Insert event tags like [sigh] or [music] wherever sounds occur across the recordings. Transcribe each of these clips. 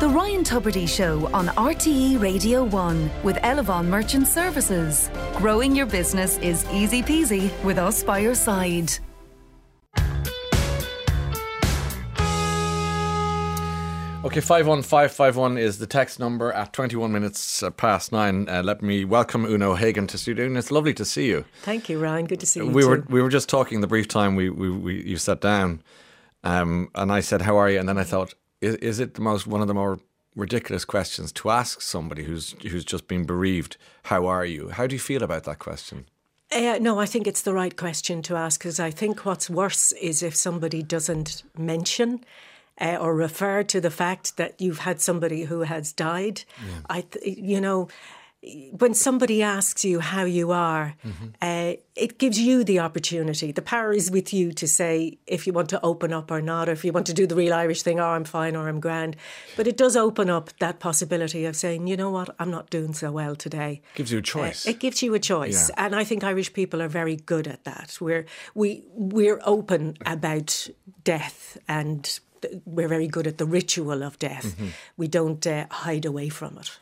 The Ryan Tubridy Show on RTE Radio 1 with Elavon Merchant Services. Growing your business is easy peasy with us by your side. Okay, 51551 is the text number at 21 minutes uh, past nine. Uh, let me welcome Una O'Hagan to studio. And it's lovely to see you. Thank you, Ryan. Good to see you. We too. were we were just talking the brief time we, we, we you sat down, um, and I said, "How are you?" And then I thought, is, is it the most one of the more ridiculous questions to ask somebody who's who's just been bereaved? How are you? How do you feel about that question? Uh, no, I think it's the right question to ask because I think what's worse is if somebody doesn't mention uh, or refer to the fact that you've had somebody who has died. I, th- you know, when somebody asks you how you are, uh, it gives you the opportunity. The power is with you to say if you want to open up or not, or if you want to do the real Irish thing, oh, I'm fine or I'm grand. But it does open up that possibility of saying, you know what, I'm not doing so well today. It gives you a choice. It gives you a choice, Yeah. and I think Irish people are very good at that. We're we we're open about death, and th- we're very good at the ritual of death. Mm-hmm. We don't uh, hide away from it.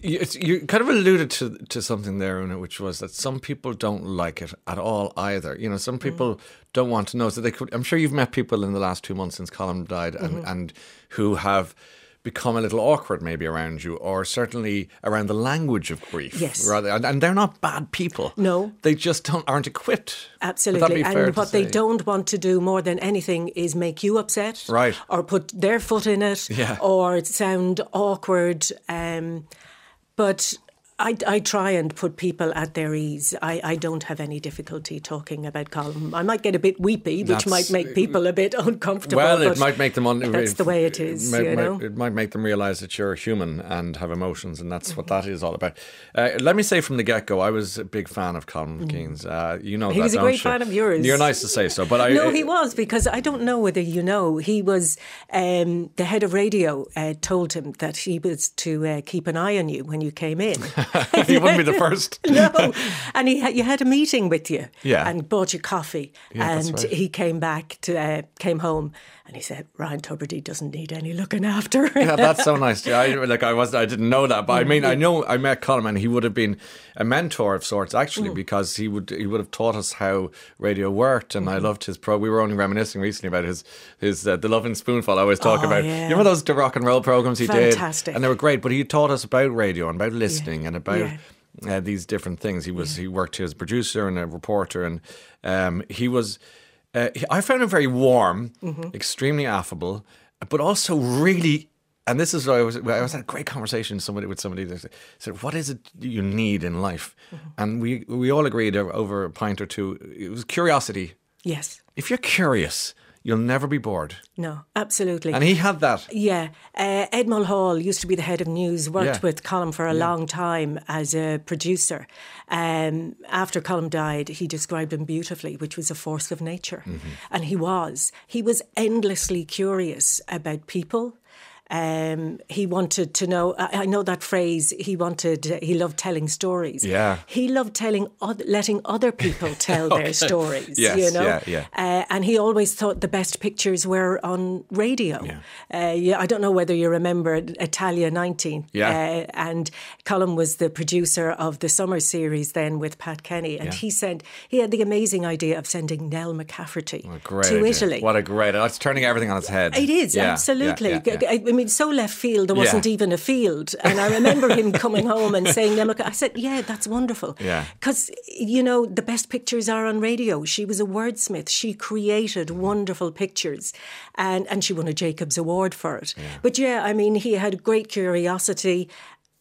You, you kind of alluded to to something there, Una, which was that some people don't like it at all either. You know, some people don't want to know. So they could. I'm sure you've met people in the last two months since Colm died, and, and who have become a little awkward maybe around you, or certainly around the language of grief. Yes. rather, and, and they're not bad people. No. they just don't aren't equipped. Absolutely. And what they don't want to do more than anything is make you upset. Right. Or put their foot in it. Yeah. Or sound awkward. Um, but I, I try and put people at their ease. I, I don't have any difficulty talking about Colm. I might get a bit weepy, which That's- might make people a bit [laughs] uncomfortable. Well, it might make them. Un- that's the way it is, It might, you know. might- it might make them realise that you're human and have emotions, and that's what Mm-hmm. that is all about. Uh, let me say from the get go, I was a big fan of Colm Keane's. Uh, you know, Mm-hmm. He that, was a great you? fan of yours. You're nice to say so, but I no, he was because I don't know whether you know. He was um, the head of radio. Uh, told him that he was to uh, keep an eye on you when you came in. [laughs] [laughs] he wouldn't be the first. [laughs] no, [laughs] and he had, you had a meeting with you. Yeah. and bought you coffee. Yeah, and right. he came back to uh, came home and he said Ryan Tubridy doesn't need any looking after. yeah, that's so [laughs] nice. Yeah, I, like I was, I didn't know that, but I mean, Mm-hmm. I know I met Colm, and he would have been a mentor of sorts, actually, Mm. because he would he would have taught us how radio worked, and I Mm-hmm. loved his pro. We were only reminiscing recently about his his uh, the Love and Spoonful. I always talk Oh, about. yeah. You remember those rock and roll programs he did, Fantastic. and they were great. But he taught us about radio and about listening and about. Yeah. Uh, these different things. He was he worked as a producer and a reporter, and um, he was. Uh, I found him very warm, Mm-hmm. extremely affable, but also really. And this is what I was. I was had a great conversation with somebody with somebody that said, "What is it you need in life?" Mm-hmm. And we we all agreed over a pint or two. It was curiosity. yes, If you're curious, you'll never be bored. no, absolutely. And he had that. Yeah, uh, Ed Mulhall used to be the head of news. Worked Yeah. with Colm for a long time as a producer. Um, after Colm died, he described him beautifully, which was a force of nature, and he was. He was endlessly curious about people. Um, he wanted to know. I, I know that phrase. He wanted. he loved telling stories. Yeah. He loved telling, letting other people [laughs] tell their stories. Yes, you know. yeah, yeah. Uh, and he always thought the best pictures were on radio. Uh, yeah, I don't know whether you remember Italia 19. Yeah. Uh, and Colm was the producer of the summer series then with Pat Kenny. And Yeah. he said he had the amazing idea of sending Nell McCafferty to idea. Italy. What a great! It's turning everything on its head. It is Yeah, yeah, absolutely. yeah, yeah. I, I mean, so left field. There wasn't Yeah. even a field, and I remember him [laughs] coming home and saying, "Nell Mc-" "I said, yeah, that's wonderful." Yeah. because you know the best pictures are on radio. She was a wordsmith. She created wonderful pictures, and and she won a Jacobs Award for it. But yeah, I mean, he had great curiosity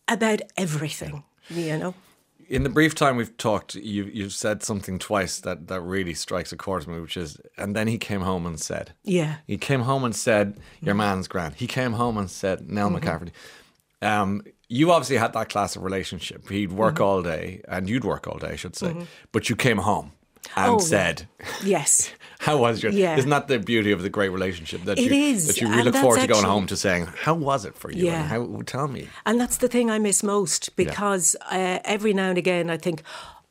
about everything. You know. In the brief time we've talked, you, you've said something twice that, that really strikes a chord with me, which is, and then he came home and said, Yeah. He came home and said, Your man's grand. He came home and said, Nell Mm-hmm. McCafferty. Um, you obviously had that class of relationship. He'd work Mm-hmm. all day, and you'd work all day, I should say. But you came home and Oh, said, Yes. [laughs] How was your? Yeah. Isn't that the beauty of the great relationship that It you is, that you really look forward to going home to saying, How was it for you? Yeah. And how, tell me. And that's the thing I miss most because uh, every now and again I think,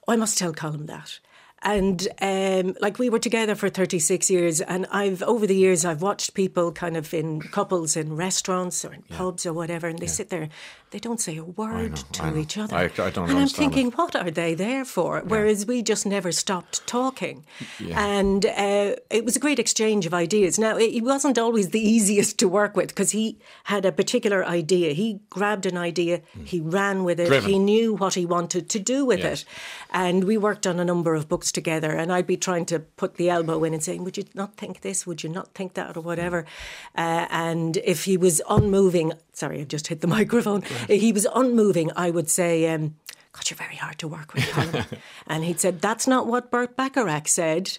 oh, I must tell Colm that. And um, like we were together for 36 years, and I've over the years I've watched people kind of in couples in restaurants or in pubs or whatever, and they sit there, they don't say a word to each other. I- I don't and I'm thinking, it. what are they there for? Whereas we just never stopped talking, and uh, it was a great exchange of ideas. Now it, wasn't always the [laughs] easiest to work with because he had a particular idea. He grabbed an idea, he ran with it, Driven. he knew what he wanted to do with Yes. it. And we worked on a number of books together, and I'd be trying to put the elbow in and saying, Would you not think this? Would you not think that? Or whatever. Uh, and if he was unmoving, sorry, I just hit the [laughs] microphone. He was unmoving, I would say, um, God, you're very hard to work with, Colm. [laughs] and he'd said, That's not what Burt Bacharach said.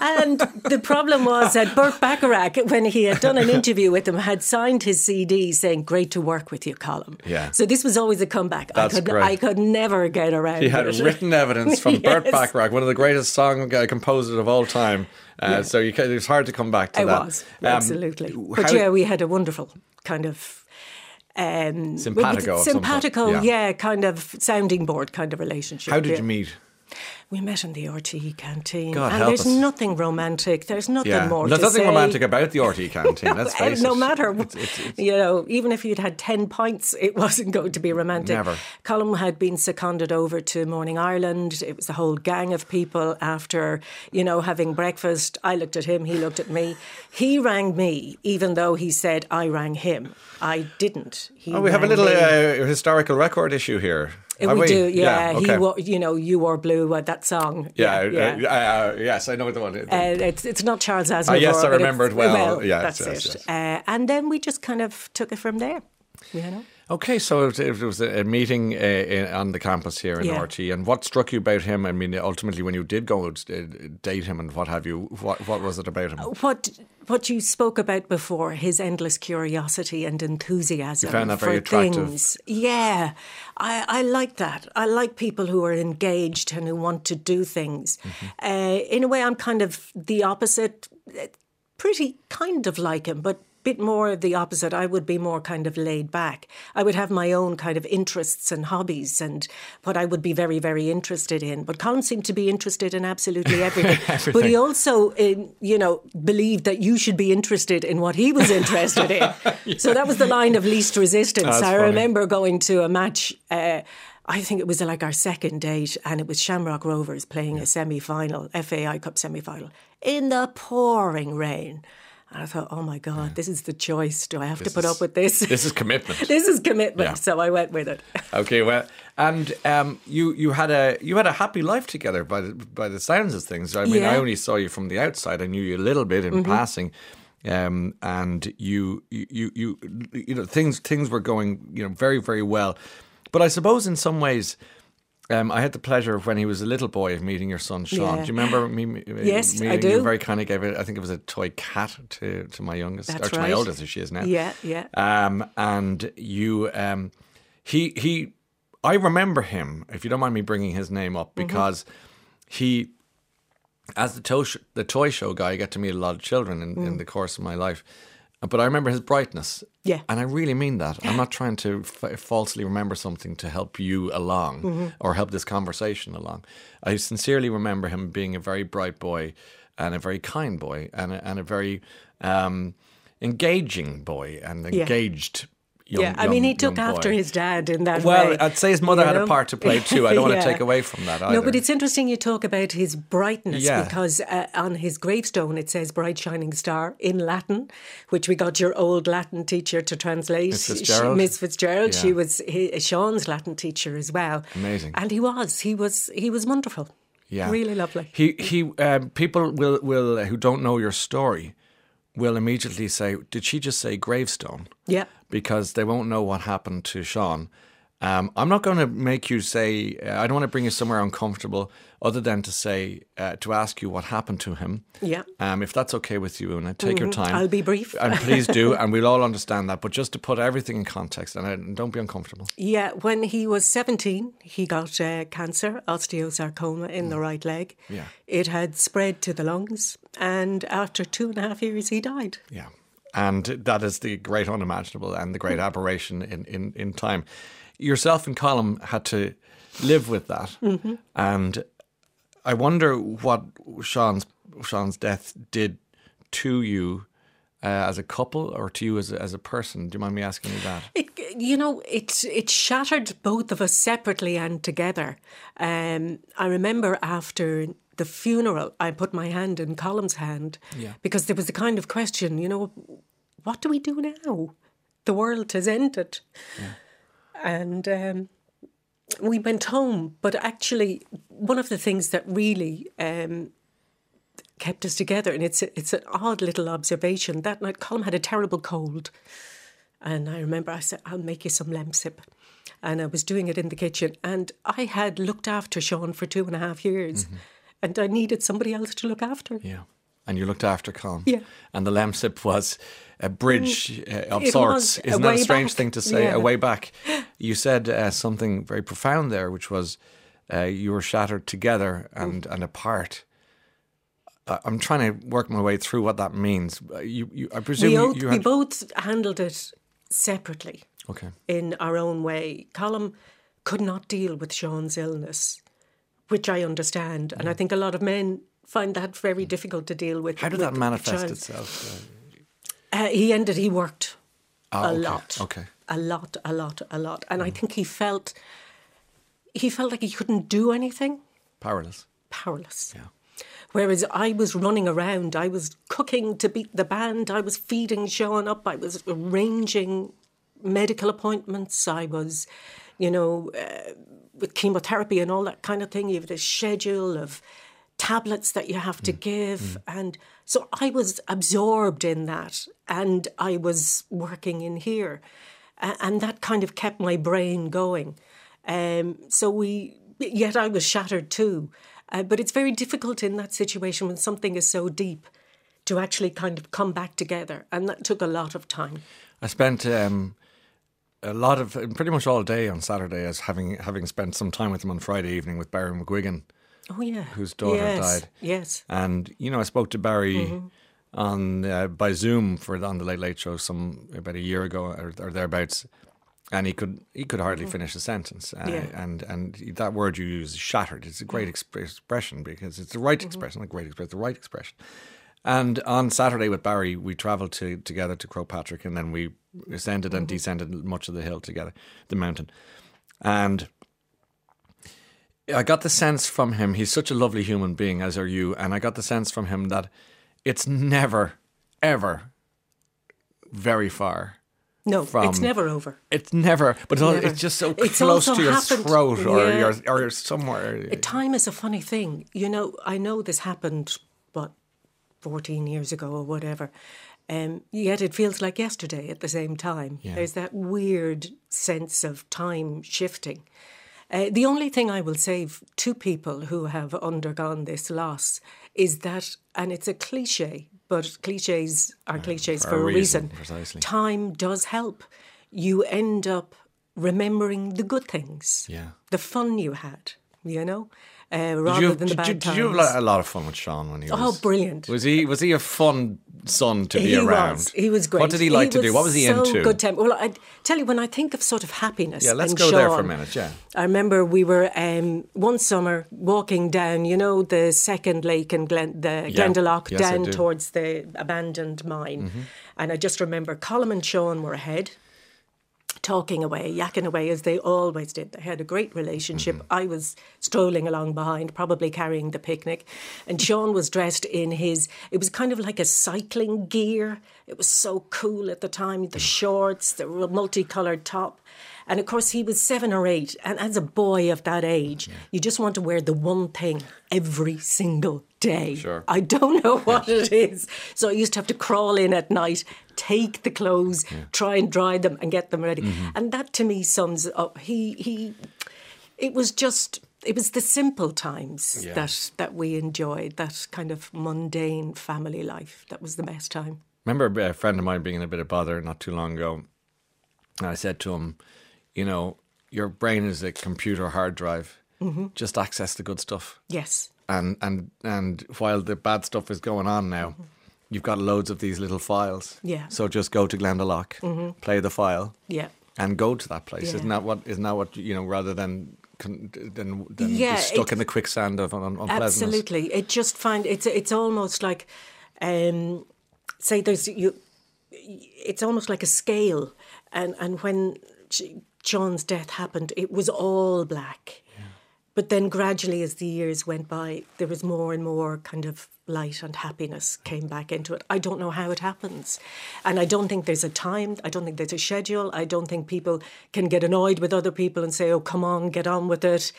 and the problem was that Burt Bacharach, when he had done an [laughs] interview with him, had signed his CD saying, Great to work with you, Colm. Yeah. So this was always a comeback. That's I could great. I could never get around He had it. written evidence from Burt Bacharach, one of the greatest song uh, composers of all time. Uh, So you, it's hard to come back to It that. It was Um, absolutely. But yeah, we had a wonderful kind of. Um, Simpatico simpatico, yeah. yeah. kind of sounding board kind of relationship. How did yeah. you meet? We met in the RTE canteen, God and there's us. nothing romantic. There's nothing Yeah, more. there's nothing say. romantic about the RTE [laughs] canteen. Let's Uh, face no it. matter, It's- it's- it's- you know, even if you'd had 10 pints, it [laughs] wasn't going to be romantic. Never. Colm had been seconded over to Morning Ireland. It was a whole gang of people after, you know, having breakfast. I looked at him, he looked at me. He rang me, even though he said I rang him. I didn't. He Oh, we have a little uh, historical record issue here. Have we, do, yeah. okay. He, you know, you wore blue. That song. yeah, yeah. uh, uh, yes, I know what the one. Uh, it's it's not Charles Aznavour. Ah, yes, I remember it well. Yes, that's yes, it. yes. Uh, and then we just kind of took it from there. You know. Okay, so it, was a meeting uh, in, on the campus here in Yeah. RT, and what struck you about him? I mean, ultimately, when you did go uh, date him and what have you, what what was it about him? what what you spoke about before, his endless curiosity and enthusiasm You found that for attractive. things. Yeah, I, I like that. I like people who are engaged and who want to do things. Mm-hmm. Uh, in a way, I'm kind of the opposite. uh, Pretty kind of like him, but bit more of the opposite. I would be more kind of laid back. I would have my own kind of interests and hobbies and what I would be very, very interested in. But Colin seemed to be interested in absolutely [laughs] everything. But he also, uh, you know, believed that you should be interested in what he was interested in. [laughs] So that was the line of least resistance. That's I funny. remember going to a match. Uh, I think it was like our second date, and it was Shamrock Rovers playing a semi final, FAI Cup semi final, in the pouring rain. And I thought, oh my God, this is the choice. Do I have to put is- up with this? This is commitment. [laughs] this is commitment. Yeah. So I went with it. [laughs] Okay, well, and um, you you had a you had a happy life together by the by the sounds of things. I mean, I Yeah. Mm-hmm. only saw you from the outside. I knew you a little bit in passing, um, and you you you you you know things things were going you know very very well. But I suppose in some ways. Um, I had the pleasure of when he was a little boy of meeting your son Sean. Yeah. Do you remember me? me Yes, I meeting You very kind of gave it. I think it was a toy cat to, to my youngest, That's or to my right. oldest, as she is now. Yeah, yeah. Um, and you, um, he, he, I remember him. If you don't mind me bringing his name up, Mm-hmm. because he, as the toy, sh- the toy show guy, I get to meet a lot of children in, in the course of my life. But I remember his brightness. Yeah. And I really mean that. I'm not [laughs] trying to f- falsely remember something to help you along Mm-hmm. or help this conversation along. I sincerely remember him being a very bright boy and a very kind boy and a, and a very um, engaging boy and engaged young yeah, I mean, he took after his dad in that way. Well, way. I'd say his mother you had a part to play too. I don't [laughs] want to take away from that either. No, but it's interesting you talk about his brightness Yeah. because uh, on his gravestone it says "bright shining star" in Latin, which we got your old Latin teacher to translate. Miss She- Fitzgerald? Miss Fitzgerald. She was he, Sean's Latin teacher as well. Amazing. and he was he was he was wonderful. Yeah, really lovely. He he. Um, people will will uh, who don't know your story will immediately say, "Did she just say gravestone?" Yeah. because they won't know what happened to Sean. Um, I'm not going to make you say. Uh, I don't want to bring you somewhere uncomfortable, other than to say uh, to ask you what happened to him. Yeah. Um, if that's okay with you, and take your time. I'll be brief. and please do, [laughs] and we'll all understand that. But just to put everything in context, and uh, don't be uncomfortable. Yeah, when he was 17, he got uh, cancer, osteosarcoma in the right leg. Yeah. It had spread to the lungs, and after two and a half years, he died. Yeah. And that is the great unimaginable and the great Mm. aberration in, in, in time. Yourself and Colin had to live with that. Mm-hmm. And I wonder what Sean's Sean's death did to you uh, as a couple or to you as a, as a person. Do you mind me asking you that? It, you know, it it shattered both of us separately and together. Um, I remember after the funeral, I put my hand in Colm's hand Yeah. because there was the kind of question, you know, what do we do now? The world has ended, and um, we went home. But actually, one of the things that really um, kept us together, and it's a, it's an odd little observation. That night, Colm had a terrible cold, and I remember I said, "I'll make you some lemsip," and I was doing it in the kitchen, and I had looked after Sean for two and a half years, and I needed somebody else to look after. Yeah. And you looked after Colm. Yeah. And the lemsip was a bridge uh, of It sorts. Isn't that a strange back. thing to say? Yeah. A way back. You said uh, something very profound there, which was uh, you were shattered together and, and apart. I'm trying to work my way through what that means. Uh, You, you, I presume We, you, both, you we both handled it separately. okay. in our own way. Colm could not deal with Sean's illness, which I understand, and I think a lot of men find that very difficult to deal with. How did with that manifest itself? Uh, he ended. He worked Ah, a okay, lot, okay. a lot, a lot, a lot, and I think he felt he felt like he couldn't do anything, Powerless. powerless. Yeah. Whereas I was running around, I was cooking to beat the band, I was feeding Sean up, I was arranging medical appointments, I was, you know, uh, with chemotherapy and all that kind of thing. You have a schedule of tablets that you have to give. And so I was absorbed in that and I was working in here. And that kind of kept my brain going. Um, so we, yet I was shattered too. Uh, but it's very difficult in that situation when something is so deep to actually kind of come back together. And that took a lot of time. I spent um, a lot of pretty much all day on Saturday as having having spent some time with him on Friday evening with Barry McGuigan. Oh, yeah. Whose daughter yes. died. Yes. And you know, I spoke to Barry Mm-hmm. on uh, by Zoom for on the Late Late Show some about a year ago or, or thereabouts, and he could he could hardly finish a sentence. Uh, Mm-hmm. Yeah. And and that word you use, shattered. It's a great exp- expression because it's the right Mm-hmm. expression, not great expression, the right expression. And on Saturday with Barry, we travelled to, together to Croagh Patrick, and then we ascended and Mm-hmm. descended much of the hill together, the mountain. And I got the sense from him, he's such a lovely human being, as are you, and I got the sense from him that it's never, ever very far. No, it's never over. It's never, but it's, Never. it's just so It's close to your happened- throat or yeah. your or somewhere. Time is a funny thing. You know, I know this happened, what, 14 years ago or whatever. Um, yet it feels like yesterday at the same time. There's that weird sense of time shifting. Uh, the only thing I will say to people who have undergone this loss is that, and it's a cliche, but cliches are cliches for for, a reason, reason. Time does help. You end up remembering the good things, Yeah. the fun you had, you know, uh, Did rather you, than the bad did times. you have a lot of fun with Sean when he was? Oh, was? brilliant. Was he was he a fun son to be he around? was. He was great. What did he like to do? What was he so into? Good temper. Well, I tell you, when I think of sort of happiness, Yeah, let's and go there for a minute, yeah. I remember we were um, one summer walking down, you know, the second lake in Glen, the Glendalough, Yes, down do. Mm-hmm. towards the abandoned mine, and I just remember Colm and Sean were ahead. Talking away, yakking away as they always did. They had a great relationship. Mm-hmm. I was strolling along behind, probably carrying the picnic. And Sean was dressed in his, it was kind of like a cycling gear. It was so cool at the time. Mm. The shorts, the multicolored top. And of course, he was seven or eight. And as a boy of that age, you just want to wear the one thing every single day. Sure. I don't know [laughs] what it is. So I used to have to crawl in at night, take the clothes, try and dry them, and get them ready. Mm-hmm. And that to me sums up. He he. It was just. It was the simple times Yeah. that that we enjoyed. That kind of mundane family life. That was the best time. remember a friend of mine being in a bit of bother not too long ago. And I said to him, you know, your brain is a computer hard drive. Mm-hmm. Just access the good stuff. Yes. And and and while the bad stuff is going on now, you've got loads of these little files. Mm-hmm. Yeah. Mm-hmm. So just go to Glendalough, play the file, Yeah. and go to that place. Yeah. Isn't that what? Isn't that what you know? Rather than than, than Yeah, stuck it- in the quicksand of un- unpleasantness. Absolutely, it just find it's it's almost like, um, say there's you, it's almost like a scale, and and when Sh- Sean's death happened, it was all black, but then gradually as the years went by, there was more and more kind of light and happiness came back into it. I don't know how it happens, and I don't think there's a time. I don't think there's a schedule. I don't think people can get annoyed with other people and say, "Oh, come on, get on with it."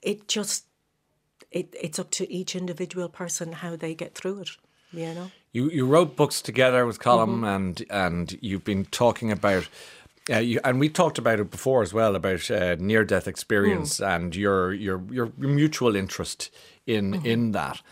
It just it, it's up to each individual person how they get through it. You know. You you wrote books together with Colm, Mm-hmm. and and you've been talking about. Uh, you, and we talked about it before as well about uh, near death experience Mm. and your, your your mutual interest in Mm-hmm. in that.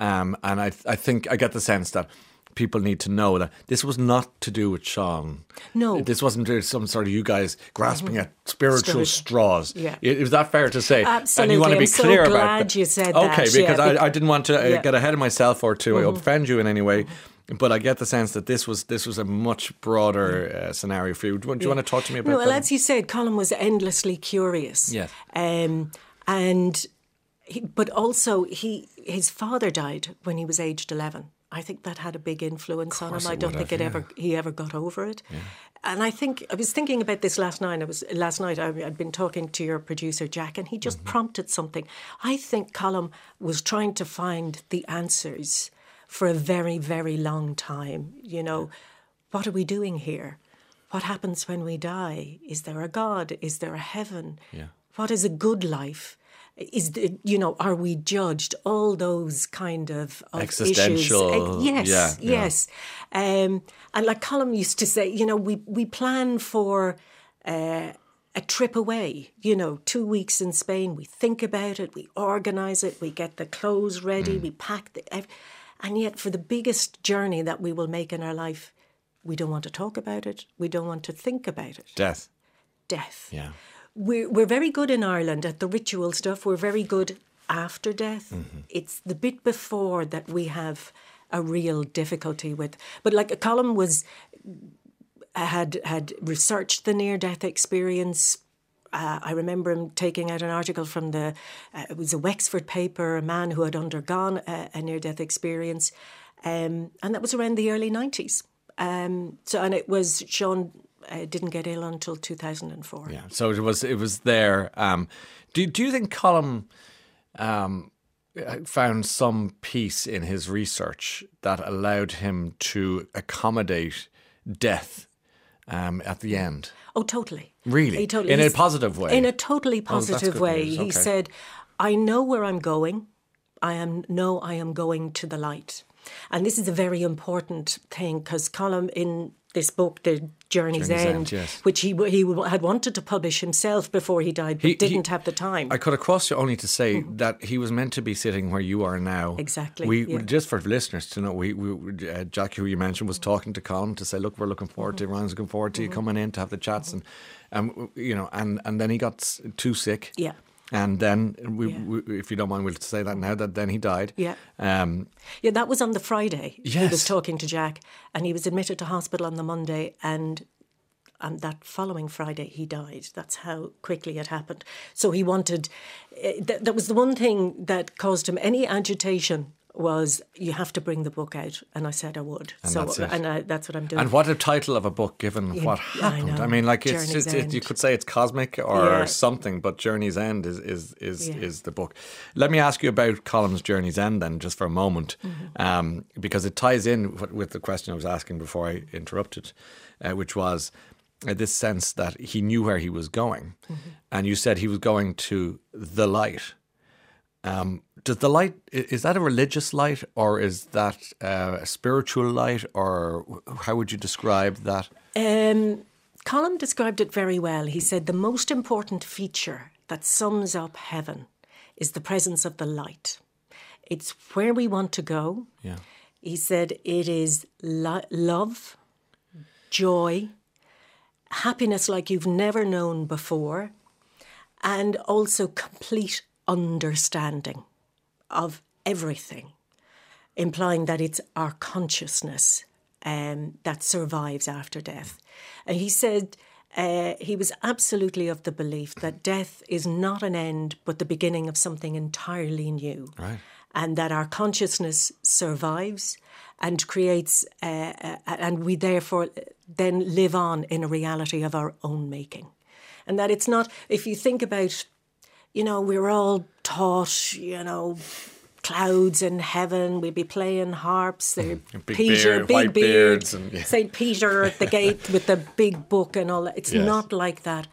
Um, and I I think I get the sense that people need to know that this was not to do with Sean. No. Mm-hmm. this wasn't some sort of you guys grasping at spiritual Spirit- straws. Yeah. Is that fair to say? And you Absolutely. want to be I'm so clear about glad that. you said okay, that, because yeah, I, I didn't want to uh, Yeah. get ahead of myself or to Mm-hmm. offend you in any way. But I get the sense that this was this was a much broader uh, scenario for you. Do, you- do you want to talk to me about No, well, that? as you said, Colm was endlessly curious. Yes. Um, and he, but also he his father died when he was aged eleven. I think that had a big influence on him. I don't think have, it yeah. ever he ever got over it. And I think I was thinking about this last night. I was last night. I, I'd been talking to your producer Jack, and he just Mm-hmm. prompted something. I think Colm was trying to find the answers for a very, very long time. You know, what are we doing here? What happens when we die? Is there a God? Is there a heaven? Yeah. What is a good life? Is the, you know, are we judged? All those kind of, of Existential, Issues. Eh, Yes, yeah, yeah. yes. Um, and like Colm used to say, you know, we we plan for uh, a trip away. You know, two weeks in Spain. We think about it. We organise it. We get the clothes ready. Mm. We pack the. And yet, for the biggest journey that we will make in our life, we don't want to talk about it. We don't want to think about it. Death. Death. Yeah. We're, we're very good in Ireland at the ritual stuff. We're very good after death. Mm-hmm. It's the bit before that we have a real difficulty with. But like a column was had had researched the near death experience. Uh, I remember him taking out an article from the uh, it was a Wexford paper, a man who had undergone a, a near death experience, um, and that was around the early nineties. Um, so and it was Sean uh, didn't get ill until two thousand and four. Yeah. So it was it was there. Um, do do you think Colm um, found some peace in his research that allowed him to accommodate death um, at the end? Oh, totally. Really? He totally In a positive way? In a totally Oh, positive good way. news. He said, "I know where I'm going. I am know I am going to the light." And this is a very important thing because Colm in this book, The Journey's, Journey's End, End, yes. which he he had wanted to publish himself before he died, but He- he- didn't have the time. I cut across you only to say that he was meant to be sitting where you are now. Exactly, We yeah. just for listeners to know, we, we uh, Jackie, who you mentioned, was talking to Colm to say, "Look, we're looking forward Mm-hmm. to Ryan's looking forward to you coming in to have the chats," and um, you know, and and then he got too sick. Yeah. And then, we, Yeah. we, if you don't mind, we'll say that now. That then he died. Yeah. Um, Yeah, that was on the Friday. He was talking to Jack, and he was admitted to hospital on the Monday, and and that following Friday he died. That's how quickly it happened. So he wanted. eh, That, that was the one thing that caused him any agitation. Was you have to bring the book out, and I said I would. And so that's and I, that's what I'm doing. and what a title of a book, given Yeah, what happened. I, know. mean, like it's, it's it, you could say it's cosmic or Yeah. something, but Journey's End is is is, Yeah. is the book. Let me ask you about Colm's Journey's End then, just for a moment, Mm-hmm. um, because it ties in with, with the question I was asking before I interrupted, uh, which was uh, this sense that he knew where he was going, Mm-hmm. and you said he was going to the light. Um, does the light is that a religious light or is that uh, a spiritual light or how would you describe that? Um, Colm described it very well. He said the most important feature that sums up heaven is the presence of the light. It's where we want to go. Yeah. He said it is lo- love, joy, happiness like you've never known before, and also complete understanding of everything, implying that it's our consciousness um, that survives after death. And he said, uh, he was absolutely of the belief that death is not an end, but the beginning of something entirely new. Right. And that our consciousness survives and creates, uh, uh, and we therefore then live on in a reality of our own making. And that it's not, if you think about, you know, we're all taught, you know, clouds in heaven. We'd be playing harps. Big Peter, beard, big beards, and, yeah. Saint Peter at the gate [laughs] with the big book and all that. It's yes. not like that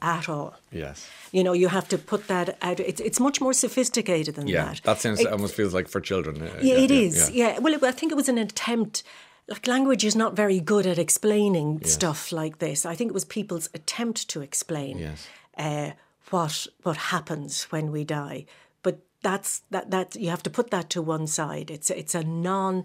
at all. Yes. You know, you have to put that out. It's, it's much more sophisticated than yeah, that. that sounds it, almost feels like for children. Uh, yeah, yeah, it is. Yeah. Well, I think it was an attempt. Like language is not very good at explaining yes. stuff like this. I think it was people's attempt to explain yes. uh, what what happens when we die But that's that that you have to put that to one side. It's it's a non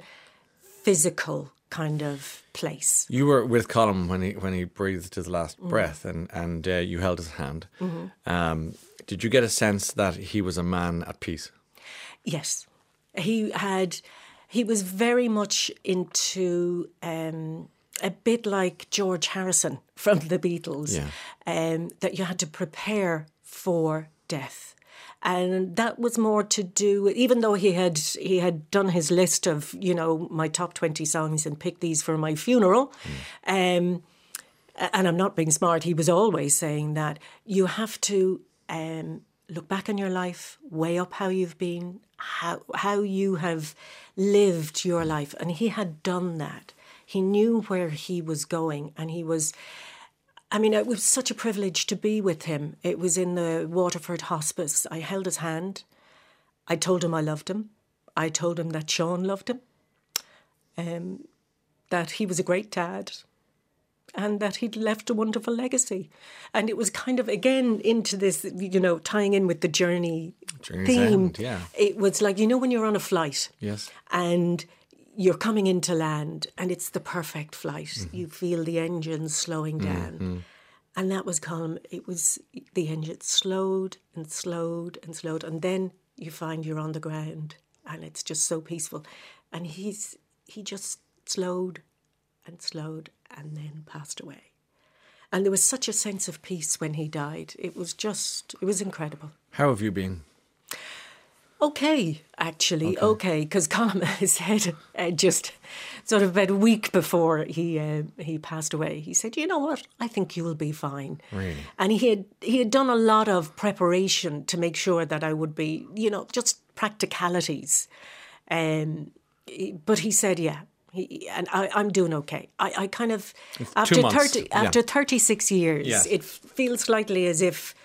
physical kind of place. You were with Colm when he when he breathed his last mm. breath, and and uh, you held his hand. Mm-hmm. Um, did you get a sense that he was a man at peace? Yes, he had. He was very much into um, a bit like George Harrison from the Beatles. Yeah. Um, that you had to prepare for death and that was more to do with, even though he had he had done his list of you know my top 20 songs and picked these for my funeral mm. um, and I'm not being smart he was always saying that you have to um, look back on your life weigh up how you've been how how you have lived your life and he had done that he knew where he was going and he was I mean, it was such a privilege to be with him. It was in the Waterford Hospice. I held his hand. I told him I loved him. I told him that Sean loved him, um, that he was a great dad, and that he'd left a wonderful legacy. And it was kind of, again, into this, you know, tying in with the journey Journey's theme. End, yeah. It was like, you know, when you're on a flight. Yes. And you're coming into land and it's the perfect flight. Mm-hmm. You feel the engines slowing mm-hmm. down. Mm-hmm. And that was calm. It was the engine slowed and slowed and slowed. And then you find you're on the ground and it's just so peaceful. And he's he just slowed and slowed and then passed away. And there was such a sense of peace when he died. It was just, it was incredible. How have you been? Okay, actually, okay, because okay, Colm [laughs] said uh, just sort of about a week before he uh, he passed away, he said, "You know what? I think you will be fine." Really? And he had he had done a lot of preparation to make sure that I would be, you know, just practicalities. Um, but he said, "Yeah." He, and I, am doing okay. I, I kind of it's after thirty yeah. after thirty six years, yeah. it feels slightly as if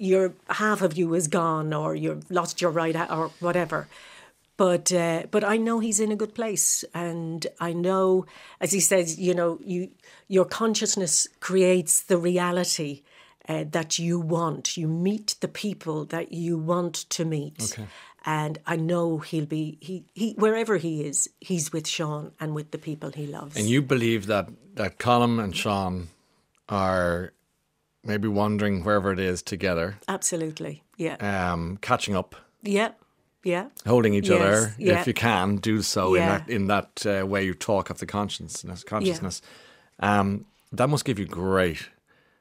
your half of you is gone or you've lost your right or whatever. But uh, but I know he's in a good place, and I know, as he says, you know, you your consciousness creates the reality uh, that you want. You meet the people that you want to meet. Okay. And I know he'll be he, he wherever he is, he's with Sean and with the people he loves. And you believe that that Colm and Sean are maybe wandering wherever it is together. Absolutely, yeah. Um, catching up. Yeah, yeah. Holding each yes, other, yeah. if you can, do so yeah. in that in that uh, way you talk of the consciousness. Consciousness. Yeah. Um, that must give you great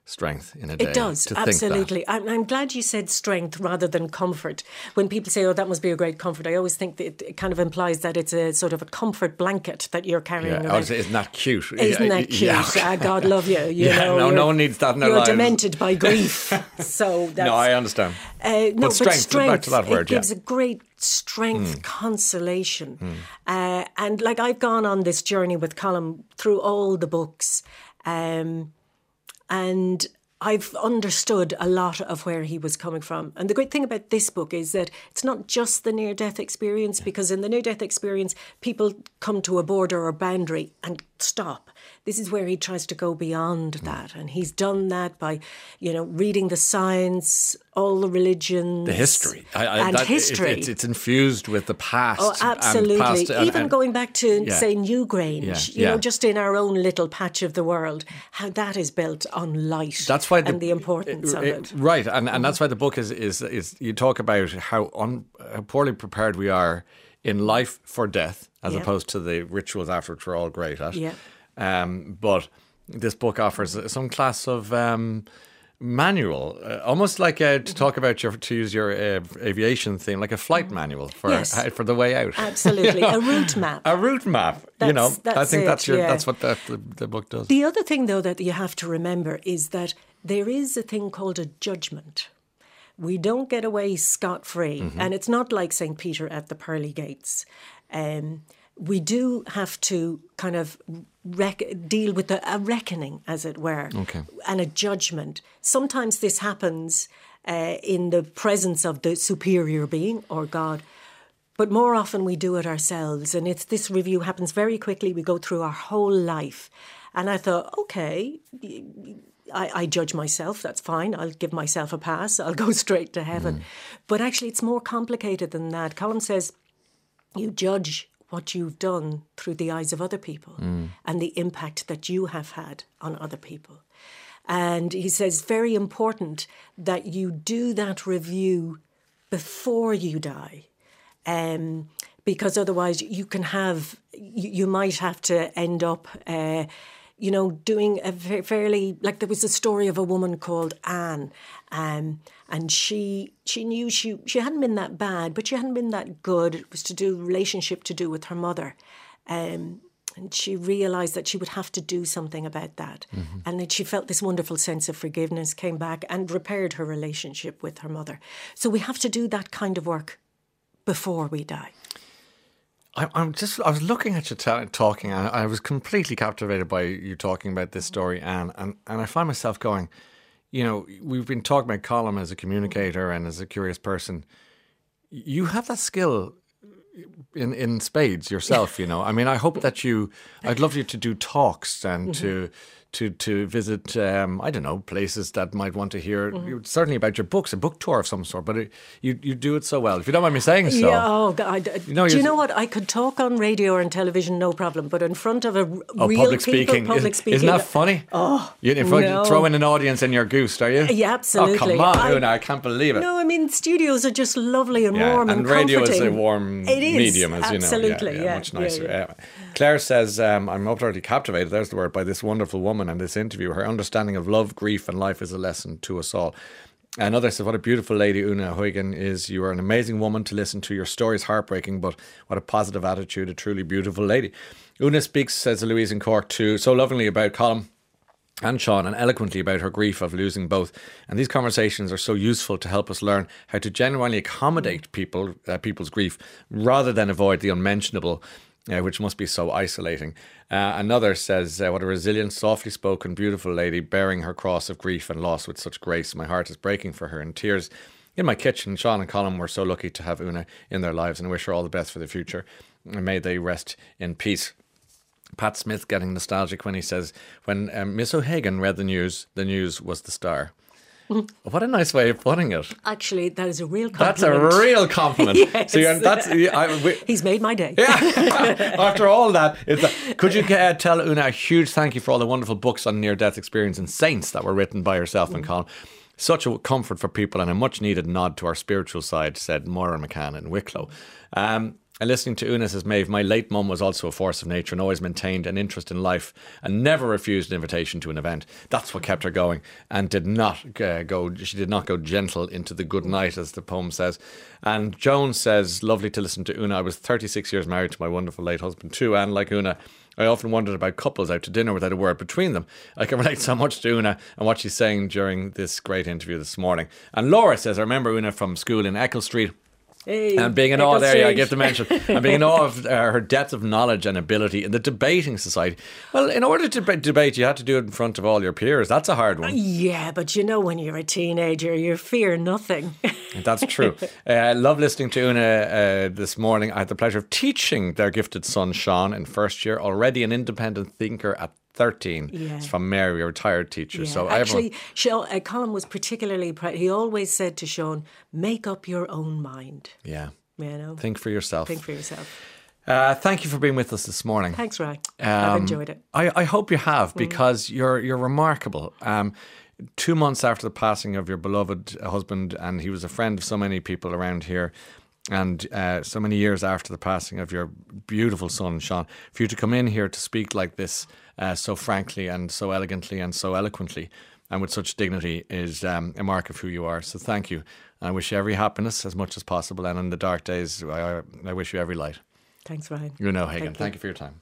strength in a day. It does, absolutely. I'm, I'm, glad you said strength rather than comfort. When people say, oh, that must be a great comfort, I always think that it kind of implies that it's a sort of a comfort blanket that you're carrying yeah. around. Oh, isn't that cute? Isn't that [laughs] cute? Yeah. uh, God love you. [laughs] you yeah, know, no, no one needs that in their You're lives. demented by [laughs] grief. so that's, No, I understand. Uh, no, but, strength, but strength, back to that word, it gives a great strength, mm. consolation. Mm. Uh, and like I've gone on this journey with Colm through all the books. Um, and I've understood a lot of where he was coming from. And the great thing about this book is that it's not just the near death experience, because in the near death experience, people come to a border or boundary and stop. This is where he tries to go beyond mm. that. And he's done that by, you know, reading the science, all the religions, the history. I, I, and that, history. It, it's, it's, infused with the past. Oh, absolutely. Past, and, Even and, going back to, yeah. say, Newgrange, yeah, you yeah. know, just in our own little patch of the world, how that is built on light. That's why the, and the importance it, of it. Right. And, and that's why the book is, is, is you talk about how, un, how poorly prepared we are in life for death, as Yeah. opposed to the rituals after which we're all great at. Yeah. Um, but this book offers some class of um, manual, uh, almost like uh, to talk about your to use your uh, aviation theme, like a flight manual for Yes. uh, for the way out. Absolutely, [laughs] a route map. A route map, you know. I think it, that's your yeah. that's what the, the, the book does. The other thing, though, that you have to remember is that there is a thing called a judgment. We don't get away scot free, Mm-hmm. and it's not like St. Peter at the pearly gates. Um, we do have to kind of rec- deal with a, a reckoning, as it were, Okay. and a judgment. Sometimes this happens uh, in the presence of the superior being or God. But more often we do it ourselves. And it's this review happens very quickly. We go through our whole life. And I thought, okay, I, I judge myself. That's fine. I'll give myself a pass. I'll go [laughs] straight to heaven. But actually, it's more complicated than that. Colm says you judge what you've done through the eyes of other people and the impact that you have had on other people. And he says, very important that you do that review before you die. Um, because otherwise, you can have, you, you might have to end up, uh, you know, doing a fairly like there was a story of a woman called Anne, um, and she she knew she she hadn't been that bad, but she hadn't been that good. It was to do relationship to do with her mother. Um, and she realized that she would have to do something about that. And then she felt this wonderful sense of forgiveness, came back and repaired her relationship with her mother. So we have to do that kind of work before we die. I, I'm just. I was looking at you ta talking, and I was completely captivated by you talking about this story, Anne. And and I find myself going, you know, we've been talking about Colm as a communicator and as a curious person. You have that skill in in spades yourself. You know, I mean, I hope that you. I'd love you to do talks and to. Mm-hmm. To, to visit um, I don't know places that might want to hear certainly about your books a book tour of some sort but it, you you do it so well if you don't mind me saying so Yeah, oh, God. know, do you know what? I could talk on radio or on television, no problem, but in front of a Oh, real public people, speaking. public Is- speaking. Isn't that funny? Oh, you in front, no. throw in an audience in your goose, are you? Yeah, absolutely. Oh, come on, I- Una, I can't believe it. No, I mean studios are just lovely and Yeah, warm and, and radio is a comforting. warm It is, medium, as absolutely, you know. Yeah, yeah, much yeah, nicer. Claire says, um, "I'm utterly captivated." There's the word by this wonderful woman and this interview. Her understanding of love, grief, and life is a lesson to us all. Another says, "What a beautiful lady Una O'Hagan is. You are an amazing woman to listen to. Your story is heartbreaking, but what a positive attitude. A truly beautiful lady." Una speaks, says Louise in Cork, too, so lovingly about Colm and Sean and eloquently about her grief of losing both. And these conversations are so useful to help us learn how to genuinely accommodate people uh, people's grief rather than avoid the unmentionable. Uh, which must be so isolating. Uh, another says, uh, What a resilient, softly spoken, beautiful lady bearing her cross of grief and loss with such grace. My heart is breaking for her in tears. In my kitchen, Sean and Colm were so lucky to have Una in their lives and wish her all the best for the future. And may they rest in peace. Pat Smith getting nostalgic when he says, when um, Miss O'Hagan read the news, the news was the star. What a nice way of putting it. Actually, that is a real compliment. That's a real [laughs] compliment. Yes. So you're, that's, I, we, [laughs] He's made my day. yeah. [laughs] After all that, a, could you uh, tell Una a huge thank you for all the wonderful books on near death experience and saints that were written by herself and Colm? Such a comfort for people and a much needed nod to our spiritual side, said Moira McCann in Wicklow. Um, and listening to Una says, Maeve, my late mum was also a force of nature and always maintained an interest in life and never refused an invitation to an event. That's what kept her going and did not uh, go, she did not go gentle into the good night, as the poem says. And Joan says, lovely to listen to Una. I was 36 years married to my wonderful late husband too, and like Una, I often wondered about couples out to dinner without a word between them. I can [laughs] relate so much to Una and what she's saying during this great interview this morning. And Laura says, I remember Una from school in Eccles Street. Hey, And being in awe there, yeah, I get to mention, and being in awe of [laughs] uh, her depth of knowledge and ability in the debating society. Well, in order to deba- debate, you had to do it in front of all your peers. That's a hard one. Yeah, but you know, when you're a teenager, you fear nothing. [laughs] That's true. [laughs] Uh, love listening to Una uh, this morning. I had the pleasure of teaching their gifted son, Sean, in first year, already an independent thinker at 13. Yeah. It's from Mary, a retired teacher. Yeah, so actually, Sean, uh, Colm was particularly proud. He always said to Sean, "Make up your own mind." yeah, You know, think for yourself. think for yourself. Uh, thank you for being with us this morning. Thanks, Ryan. I've Um, enjoyed it. I, I hope you have Mm. because you're you're remarkable. Um, two months after the passing of your beloved husband, and he was a friend of so many people around here, and uh, so many years after the passing of your beautiful son, Sean, for you to come in here to speak like this uh, so frankly and so elegantly and so eloquently and with such dignity is um, a mark of who you are. So thank you. I wish you every happiness as much as possible. And in the dark days, I, I wish you every light. Thanks, Ryan. You know, Hagen. Thank, thank you. you for your time.